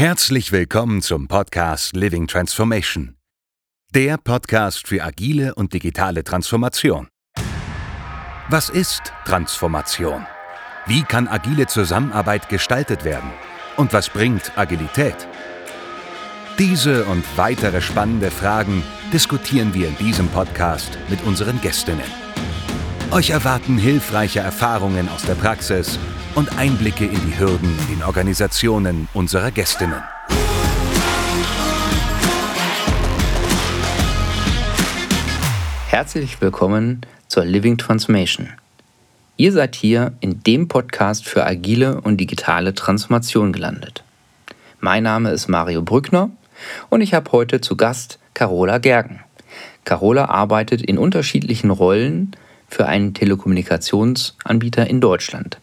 Herzlich willkommen zum Podcast Living Transformation. Der Podcast für agile und digitale Transformation. Was ist Transformation? Wie kann agile Zusammenarbeit gestaltet werden? Und was bringt Agilität? Diese und weitere spannende Fragen diskutieren wir in diesem Podcast mit unseren Gästinnen. Euch erwarten hilfreiche Erfahrungen aus der Praxis und Einblicke in die Hürden in Organisationen unserer Gästinnen. Herzlich willkommen zur Living Transformation. Ihr seid hier in dem Podcast für agile und digitale Transformation gelandet. Mein Name ist Mario Brückner und ich habe heute zu Gast Carola Gergen. Carola arbeitet in unterschiedlichen Rollen für einen Telekommunikationsanbieter in Deutschland.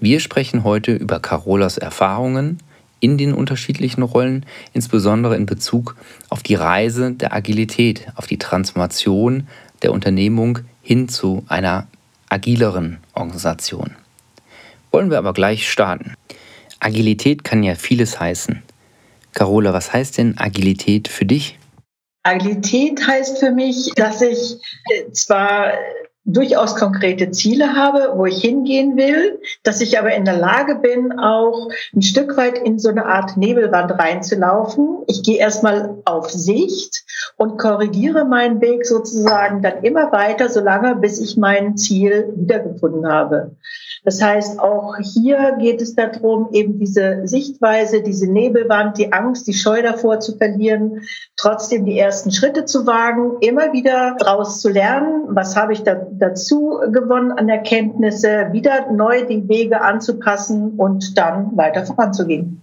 Wir sprechen heute über Carolas Erfahrungen in den unterschiedlichen Rollen, insbesondere in Bezug auf die Reise der Agilität, auf die Transformation der Unternehmung hin zu einer agileren Organisation. Wollen wir aber gleich starten. Agilität kann ja vieles heißen. Carola, was heißt denn Agilität für dich? Agilität heißt für mich, dass ich äh, zwar durchaus konkrete Ziele habe, wo ich hingehen will, dass ich aber in der Lage bin, auch ein Stück weit in so eine Art Nebelwand reinzulaufen. Ich gehe erstmal auf Sicht und korrigiere meinen Weg sozusagen dann immer weiter, solange bis ich mein Ziel wiedergefunden habe. Das heißt, auch hier geht es darum, eben diese Sichtweise, diese Nebelwand, die Angst, die Scheu davor zu verlieren, trotzdem die ersten Schritte zu wagen, immer wieder daraus zu lernen, was habe ich da dazu gewonnen an Erkenntnisse, wieder neu die Wege anzupassen und dann weiter voranzugehen.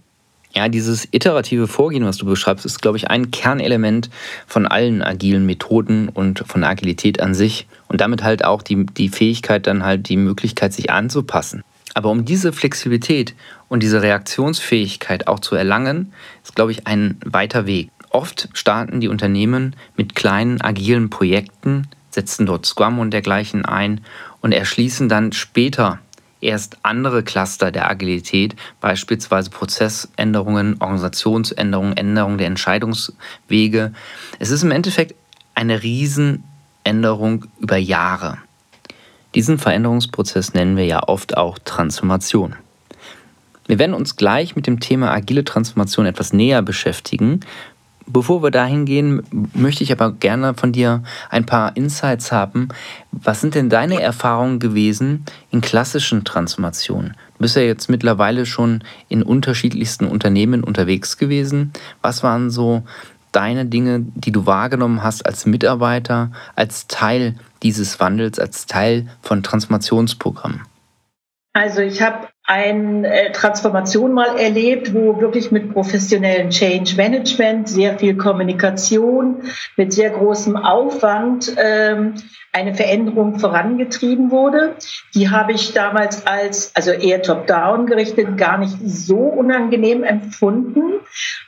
Ja, dieses iterative Vorgehen, was du beschreibst, ist, glaube ich, ein Kernelement von allen agilen Methoden und von Agilität an sich. Und damit halt auch die, die Fähigkeit, dann halt die Möglichkeit, sich anzupassen. Aber um diese Flexibilität und diese Reaktionsfähigkeit auch zu erlangen, ist, glaube ich, ein weiter Weg. Oft starten die Unternehmen mit kleinen agilen Projekten, setzen dort Scrum und dergleichen ein und erschließen dann später erst andere Cluster der Agilität, beispielsweise Prozessänderungen, Organisationsänderungen, Änderungen der Entscheidungswege. Es ist im Endeffekt eine Riesenänderung über Jahre. Diesen Veränderungsprozess nennen wir ja oft auch Transformation. Wir werden uns gleich mit dem Thema agile Transformation etwas näher beschäftigen, Bevor wir dahin gehen, möchte ich aber gerne von dir ein paar Insights haben. Was sind denn deine Erfahrungen gewesen in klassischen Transformationen? Du bist ja jetzt mittlerweile schon in unterschiedlichsten Unternehmen unterwegs gewesen. Was waren so deine Dinge, die du wahrgenommen hast als Mitarbeiter, als Teil dieses Wandels, als Teil von Transformationsprogrammen? Also ich habe eine äh, Transformation mal erlebt, wo wirklich mit professionellem Change Management, sehr viel Kommunikation, mit sehr großem Aufwand ähm, eine Veränderung vorangetrieben wurde. Die habe ich damals als, also eher top-down gerichtet, gar nicht so unangenehm empfunden.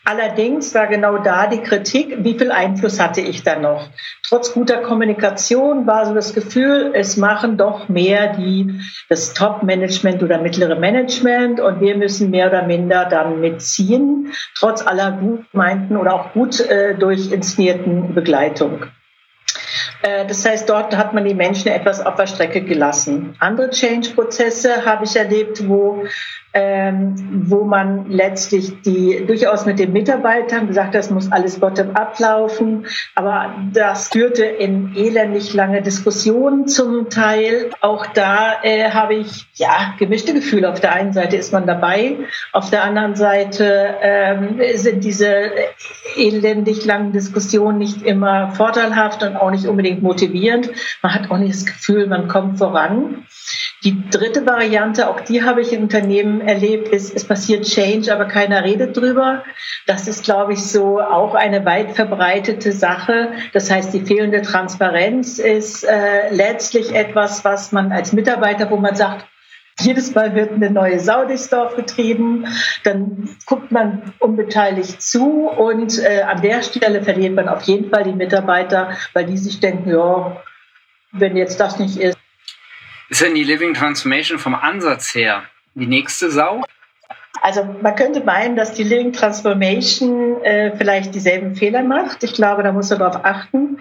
Allerdings war genau da die Kritik, wie viel Einfluss hatte ich da noch? Trotz guter Kommunikation war so das Gefühl, es machen doch mehr die, das Top-Management oder mittlere Management und wir müssen mehr oder minder dann mitziehen, trotz aller gut meinten oder auch gut äh, durchinszenierten Begleitung. Äh, das heißt, dort hat man die Menschen etwas auf der Strecke gelassen. Andere Change-Prozesse habe ich erlebt, wo ähm, wo man letztlich die durchaus mit den Mitarbeitern gesagt hat, das muss alles bottom-up laufen. Aber das führte in elendig lange Diskussionen zum Teil. Auch da äh, habe ich ja gemischte Gefühle. Auf der einen Seite ist man dabei, auf der anderen Seite ähm, sind diese elendig langen Diskussionen nicht immer vorteilhaft und auch nicht unbedingt motivierend. Man hat auch nicht das Gefühl, man kommt voran. Die dritte Variante, auch die habe ich im Unternehmen erlebt, ist, es passiert Change, aber keiner redet drüber. Das ist, glaube ich, so auch eine weit verbreitete Sache. Das heißt, die fehlende Transparenz ist äh, letztlich etwas, was man als Mitarbeiter, wo man sagt, jedes Mal wird eine neue Sau durchs Dorf getrieben, dann guckt man unbeteiligt zu und äh, an der Stelle verliert man auf jeden Fall die Mitarbeiter, weil die sich denken, ja, wenn jetzt das nicht ist, ist denn die Living Transformation vom Ansatz her die nächste Sau? Also man könnte meinen, dass die Living Transformation äh, vielleicht dieselben Fehler macht. Ich glaube, da muss man darauf achten.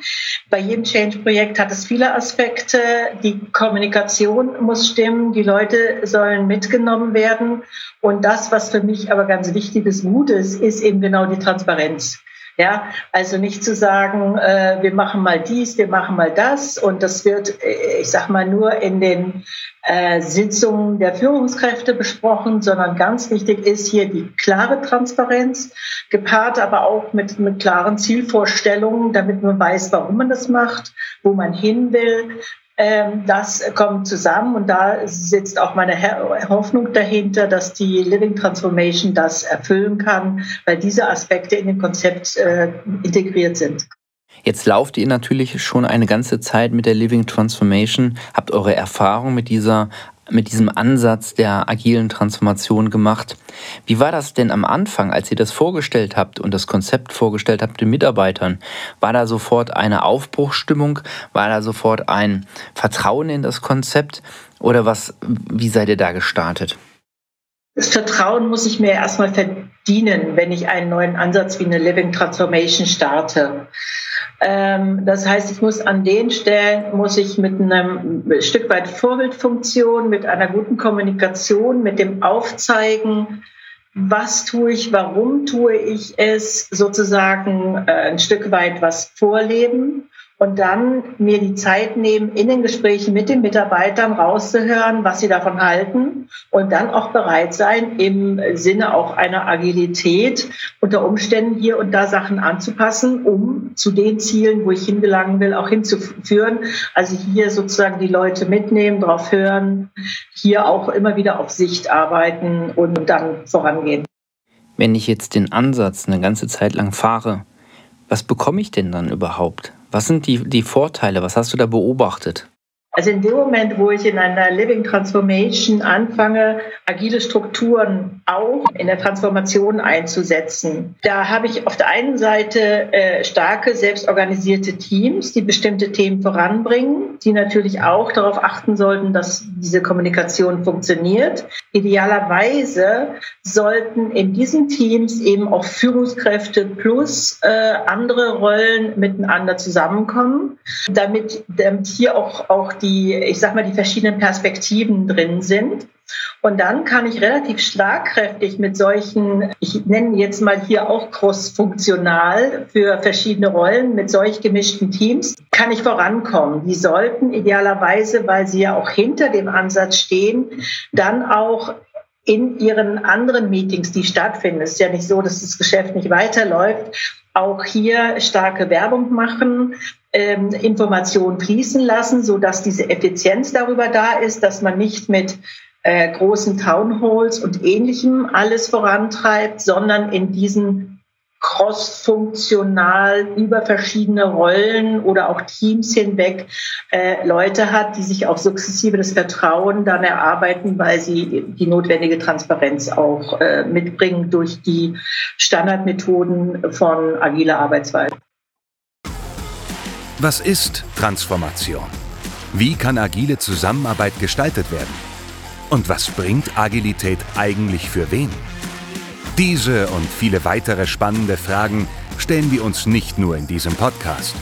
Bei jedem Change-Projekt hat es viele Aspekte. Die Kommunikation muss stimmen, die Leute sollen mitgenommen werden. Und das, was für mich aber ganz wichtiges Gut ist, ist eben genau die Transparenz. Ja, also nicht zu sagen, äh, wir machen mal dies, wir machen mal das. Und das wird, äh, ich sag mal, nur in den äh, Sitzungen der Führungskräfte besprochen, sondern ganz wichtig ist hier die klare Transparenz, gepaart aber auch mit, mit klaren Zielvorstellungen, damit man weiß, warum man das macht, wo man hin will, das kommt zusammen und da sitzt auch meine Hoffnung dahinter, dass die Living Transformation das erfüllen kann, weil diese Aspekte in dem Konzept äh, integriert sind. Jetzt lauft ihr natürlich schon eine ganze Zeit mit der Living Transformation, habt eure Erfahrung mit dieser mit diesem Ansatz der agilen Transformation gemacht. Wie war das denn am Anfang, als ihr das vorgestellt habt und das Konzept vorgestellt habt den Mitarbeitern? War da sofort eine Aufbruchsstimmung? War da sofort ein Vertrauen in das Konzept? Oder was, wie seid ihr da gestartet? Das Vertrauen muss ich mir erstmal verdienen, wenn ich einen neuen Ansatz wie eine Living Transformation starte. Ähm, das heißt, ich muss an den Stellen, muss ich mit einem Stück weit Vorbildfunktion, mit einer guten Kommunikation, mit dem Aufzeigen, was tue ich, warum tue ich es, sozusagen äh, ein Stück weit was vorleben und dann mir die Zeit nehmen, in den Gesprächen mit den Mitarbeitern rauszuhören, was sie davon halten und dann auch bereit sein, im Sinne auch einer Agilität unter Umständen hier und da Sachen anzupassen, um zu den Zielen, wo ich hingelangen will, auch hinzuführen. Also hier sozusagen die Leute mitnehmen, drauf hören, hier auch immer wieder auf Sicht arbeiten und dann vorangehen. Wenn ich jetzt den Ansatz eine ganze Zeit lang fahre, was bekomme ich denn dann überhaupt? Was sind die, die Vorteile? Was hast du da beobachtet? Also in dem Moment, wo ich in einer Living Transformation anfange, agile Strukturen auch in der Transformation einzusetzen, da habe ich auf der einen Seite äh, starke, selbstorganisierte Teams, die bestimmte Themen voranbringen, die natürlich auch darauf achten sollten, dass diese Kommunikation funktioniert. Idealerweise sollten in diesen Teams eben auch Führungskräfte plus äh, andere Rollen miteinander zusammenkommen, damit, damit hier auch, auch die, ich sag mal, die verschiedenen Perspektiven drin sind. Und dann kann ich relativ schlagkräftig mit solchen, ich nenne jetzt mal hier auch cross-funktional für verschiedene Rollen, mit solch gemischten Teams, kann ich vorankommen. Die sollten idealerweise, weil sie ja auch hinter dem Ansatz stehen, dann auch in ihren anderen Meetings, die stattfinden, es ist ja nicht so, dass das Geschäft nicht weiterläuft, auch hier starke Werbung machen, ähm, Informationen fließen lassen, so dass diese Effizienz darüber da ist, dass man nicht mit äh, großen Townhalls und ähnlichem alles vorantreibt, sondern in diesen cross-funktional über verschiedene Rollen oder auch Teams hinweg äh, Leute hat, die sich auch sukzessive das Vertrauen dann erarbeiten, weil sie die notwendige Transparenz auch äh, mitbringen durch die Standardmethoden von agiler Arbeitsweise. Was ist Transformation? Wie kann agile Zusammenarbeit gestaltet werden? Und was bringt Agilität eigentlich für wen? Diese und viele weitere spannende Fragen stellen wir uns nicht nur in diesem Podcast.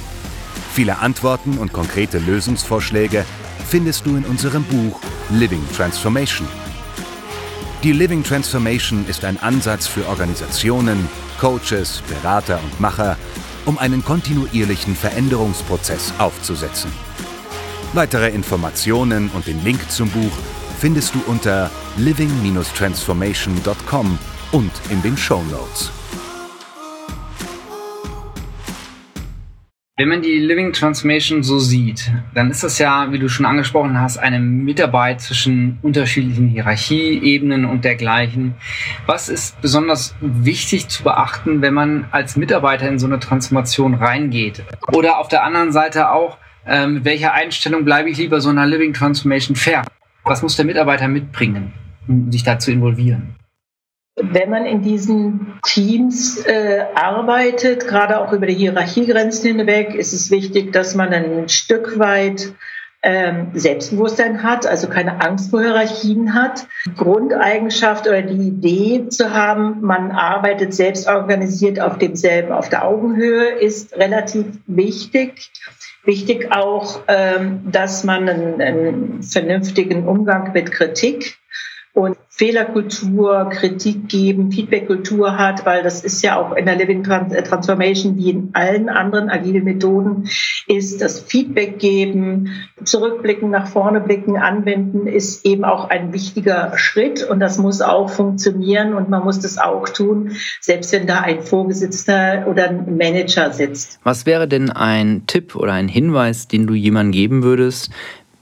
Viele Antworten und konkrete Lösungsvorschläge findest du in unserem Buch Living Transformation. Die Living Transformation ist ein Ansatz für Organisationen, Coaches, Berater und Macher, um einen kontinuierlichen Veränderungsprozess aufzusetzen. Weitere Informationen und den Link zum Buch findest du unter living-transformation.com und in den Show Notes. Wenn man die Living Transformation so sieht, dann ist das ja, wie du schon angesprochen hast, eine Mitarbeit zwischen unterschiedlichen Hierarchieebenen und dergleichen. Was ist besonders wichtig zu beachten, wenn man als Mitarbeiter in so eine Transformation reingeht? Oder auf der anderen Seite auch, äh, mit welcher Einstellung bleibe ich lieber so einer Living Transformation fair? Was muss der Mitarbeiter mitbringen, um sich da zu involvieren? Wenn man in diesen Teams äh, arbeitet, gerade auch über die Hierarchiegrenzen hinweg, ist es wichtig, dass man ein Stück weit ähm, Selbstbewusstsein hat, also keine Angst vor Hierarchien hat. Grundeigenschaft oder die Idee zu haben, man arbeitet selbst organisiert auf demselben, auf der Augenhöhe, ist relativ wichtig. Wichtig auch, ähm, dass man einen, einen vernünftigen Umgang mit Kritik und Fehlerkultur, Kritik geben, Feedbackkultur hat, weil das ist ja auch in der Living äh, Transformation wie in allen anderen agilen Methoden, ist das Feedback geben, zurückblicken, nach vorne blicken, anwenden, ist eben auch ein wichtiger Schritt und das muss auch funktionieren und man muss das auch tun, selbst wenn da ein Vorgesetzter oder ein Manager sitzt. Was wäre denn ein Tipp oder ein Hinweis, den du jemandem geben würdest,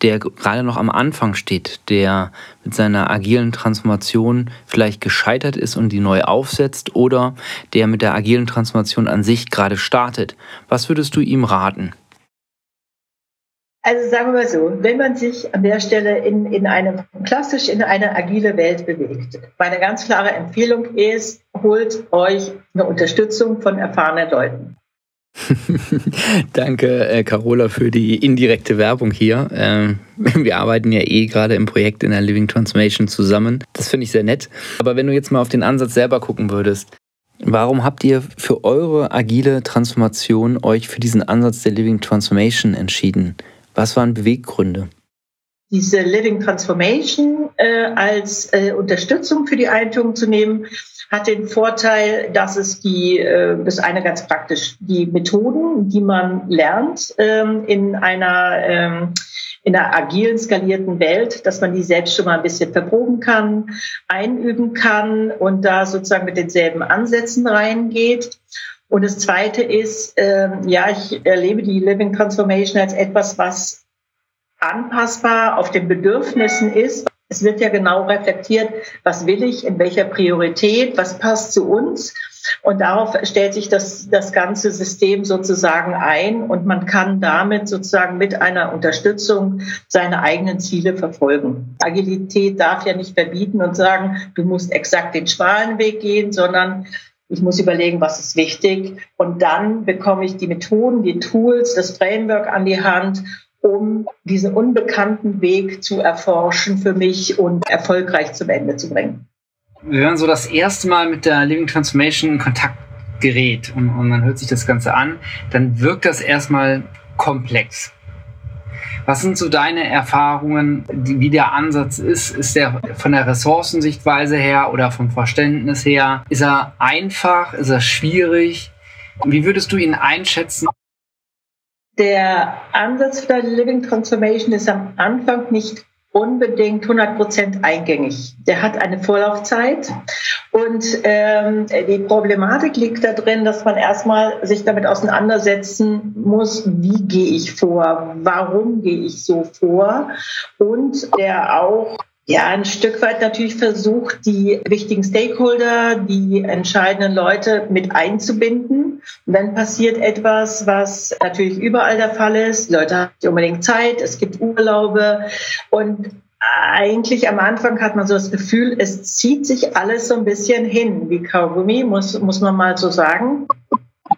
der gerade noch am Anfang steht, der mit seiner agilen Transformation vielleicht gescheitert ist und die neu aufsetzt oder der mit der agilen Transformation an sich gerade startet. Was würdest du ihm raten? Also sagen wir mal so, wenn man sich an der Stelle in, in eine klassisch in eine agile Welt bewegt, meine ganz klare Empfehlung ist, holt euch eine Unterstützung von erfahrenen Leuten. Danke, äh, Carola, für die indirekte Werbung hier. Ähm, wir arbeiten ja eh gerade im Projekt in der Living Transformation zusammen. Das finde ich sehr nett. Aber wenn du jetzt mal auf den Ansatz selber gucken würdest, warum habt ihr für eure agile Transformation euch für diesen Ansatz der Living Transformation entschieden? Was waren Beweggründe? Diese Living Transformation äh, als äh, Unterstützung für die Einführung zu nehmen, hat den Vorteil, dass es die, äh, das eine ganz praktisch, die Methoden, die man lernt ähm, in einer ähm, in einer agilen, skalierten Welt, dass man die selbst schon mal ein bisschen verproben kann, einüben kann und da sozusagen mit denselben Ansätzen reingeht. Und das Zweite ist, äh, ja, ich erlebe die Living Transformation als etwas, was anpassbar auf den Bedürfnissen ist, es wird ja genau reflektiert, was will ich, in welcher Priorität, was passt zu uns. Und darauf stellt sich das, das ganze System sozusagen ein und man kann damit sozusagen mit einer Unterstützung seine eigenen Ziele verfolgen. Agilität darf ja nicht verbieten und sagen, du musst exakt den Schwalenweg gehen, sondern ich muss überlegen, was ist wichtig. Und dann bekomme ich die Methoden, die Tools, das Framework an die Hand um diesen unbekannten Weg zu erforschen für mich und erfolgreich zum Ende zu bringen. Wir hören so das erste Mal mit der Living Transformation in Kontakt gerät und, und dann hört sich das Ganze an, dann wirkt das erstmal komplex. Was sind so deine Erfahrungen, wie der Ansatz ist? Ist der von der Ressourcensichtweise her oder vom Verständnis her? Ist er einfach? Ist er schwierig? Wie würdest du ihn einschätzen? Der Ansatz für die Living Transformation ist am Anfang nicht unbedingt 100 Prozent eingängig. Der hat eine Vorlaufzeit und ähm, die Problematik liegt da drin, dass man erstmal sich damit auseinandersetzen muss, wie gehe ich vor, warum gehe ich so vor und der auch ja, ein Stück weit natürlich versucht, die wichtigen Stakeholder, die entscheidenden Leute mit einzubinden. Und dann passiert etwas, was natürlich überall der Fall ist. Die Leute haben nicht unbedingt Zeit, es gibt Urlaube und eigentlich am Anfang hat man so das Gefühl, es zieht sich alles so ein bisschen hin, wie Kaugummi, muss, muss man mal so sagen.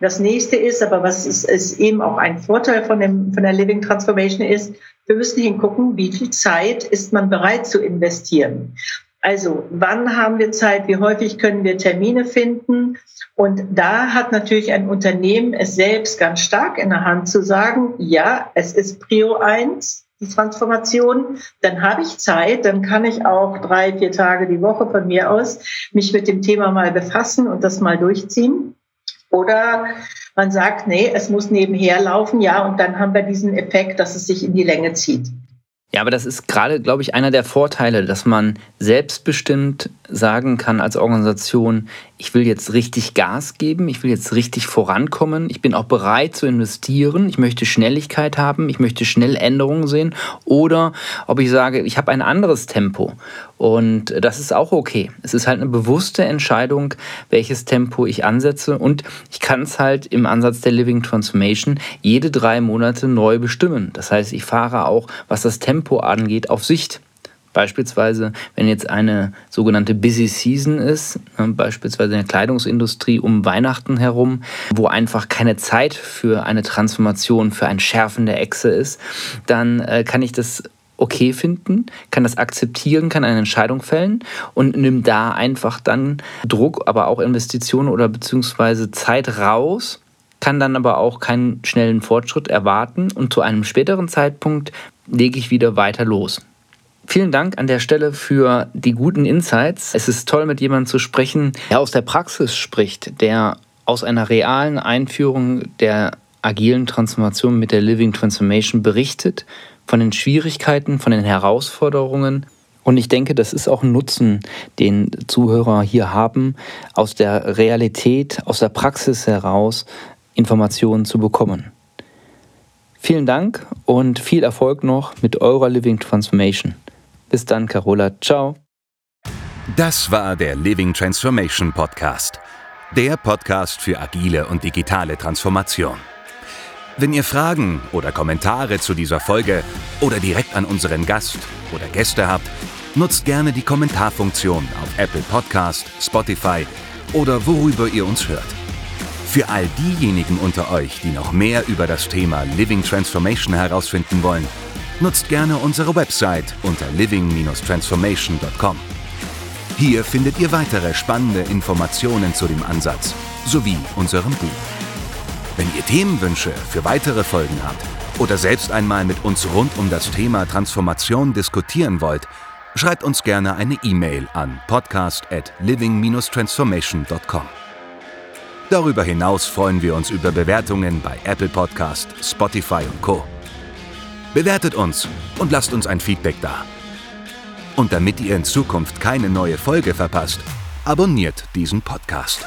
Das nächste ist, aber was ist, ist eben auch ein Vorteil von, dem, von der Living Transformation ist, wir müssen hingucken, wie viel Zeit ist man bereit zu investieren. Also wann haben wir Zeit, wie häufig können wir Termine finden? Und da hat natürlich ein Unternehmen es selbst ganz stark in der Hand zu sagen, ja, es ist Prio 1, die Transformation, dann habe ich Zeit, dann kann ich auch drei, vier Tage die Woche von mir aus mich mit dem Thema mal befassen und das mal durchziehen. Oder man sagt, nee, es muss nebenher laufen, ja, und dann haben wir diesen Effekt, dass es sich in die Länge zieht. Ja, aber das ist gerade, glaube ich, einer der Vorteile, dass man selbstbestimmt sagen kann als Organisation, ich will jetzt richtig Gas geben, ich will jetzt richtig vorankommen, ich bin auch bereit zu investieren, ich möchte Schnelligkeit haben, ich möchte schnell Änderungen sehen oder ob ich sage, ich habe ein anderes Tempo und das ist auch okay. Es ist halt eine bewusste Entscheidung, welches Tempo ich ansetze und ich kann es halt im Ansatz der Living Transformation jede drei Monate neu bestimmen. Das heißt, ich fahre auch, was das Tempo angeht, auf Sicht. Beispielsweise, wenn jetzt eine sogenannte Busy Season ist, ne, beispielsweise in der Kleidungsindustrie um Weihnachten herum, wo einfach keine Zeit für eine Transformation, für ein Schärfen der Echse ist, dann äh, kann ich das okay finden, kann das akzeptieren, kann eine Entscheidung fällen und nimmt da einfach dann Druck, aber auch Investitionen oder beziehungsweise Zeit raus, kann dann aber auch keinen schnellen Fortschritt erwarten und zu einem späteren Zeitpunkt lege ich wieder weiter los. Vielen Dank an der Stelle für die guten Insights. Es ist toll, mit jemandem zu sprechen, der aus der Praxis spricht, der aus einer realen Einführung der agilen Transformation mit der Living Transformation berichtet, von den Schwierigkeiten, von den Herausforderungen. Und ich denke, das ist auch ein Nutzen, den Zuhörer hier haben, aus der Realität, aus der Praxis heraus Informationen zu bekommen. Vielen Dank und viel Erfolg noch mit eurer Living Transformation. Bis dann, Carola. Ciao. Das war der Living Transformation Podcast. Der Podcast für agile und digitale Transformation. Wenn ihr Fragen oder Kommentare zu dieser Folge oder direkt an unseren Gast oder Gäste habt, nutzt gerne die Kommentarfunktion auf Apple Podcast, Spotify oder worüber ihr uns hört. Für all diejenigen unter euch, die noch mehr über das Thema Living Transformation herausfinden wollen, nutzt gerne unsere Website unter living-transformation.com. Hier findet ihr weitere spannende Informationen zu dem Ansatz sowie unserem Buch. Wenn ihr Themenwünsche für weitere Folgen habt oder selbst einmal mit uns rund um das Thema Transformation diskutieren wollt, schreibt uns gerne eine E-Mail an podcast at living-transformation.com. Darüber hinaus freuen wir uns über Bewertungen bei Apple Podcast, Spotify und Co. Bewertet uns und lasst uns ein Feedback da. Und damit ihr in Zukunft keine neue Folge verpasst, abonniert diesen Podcast.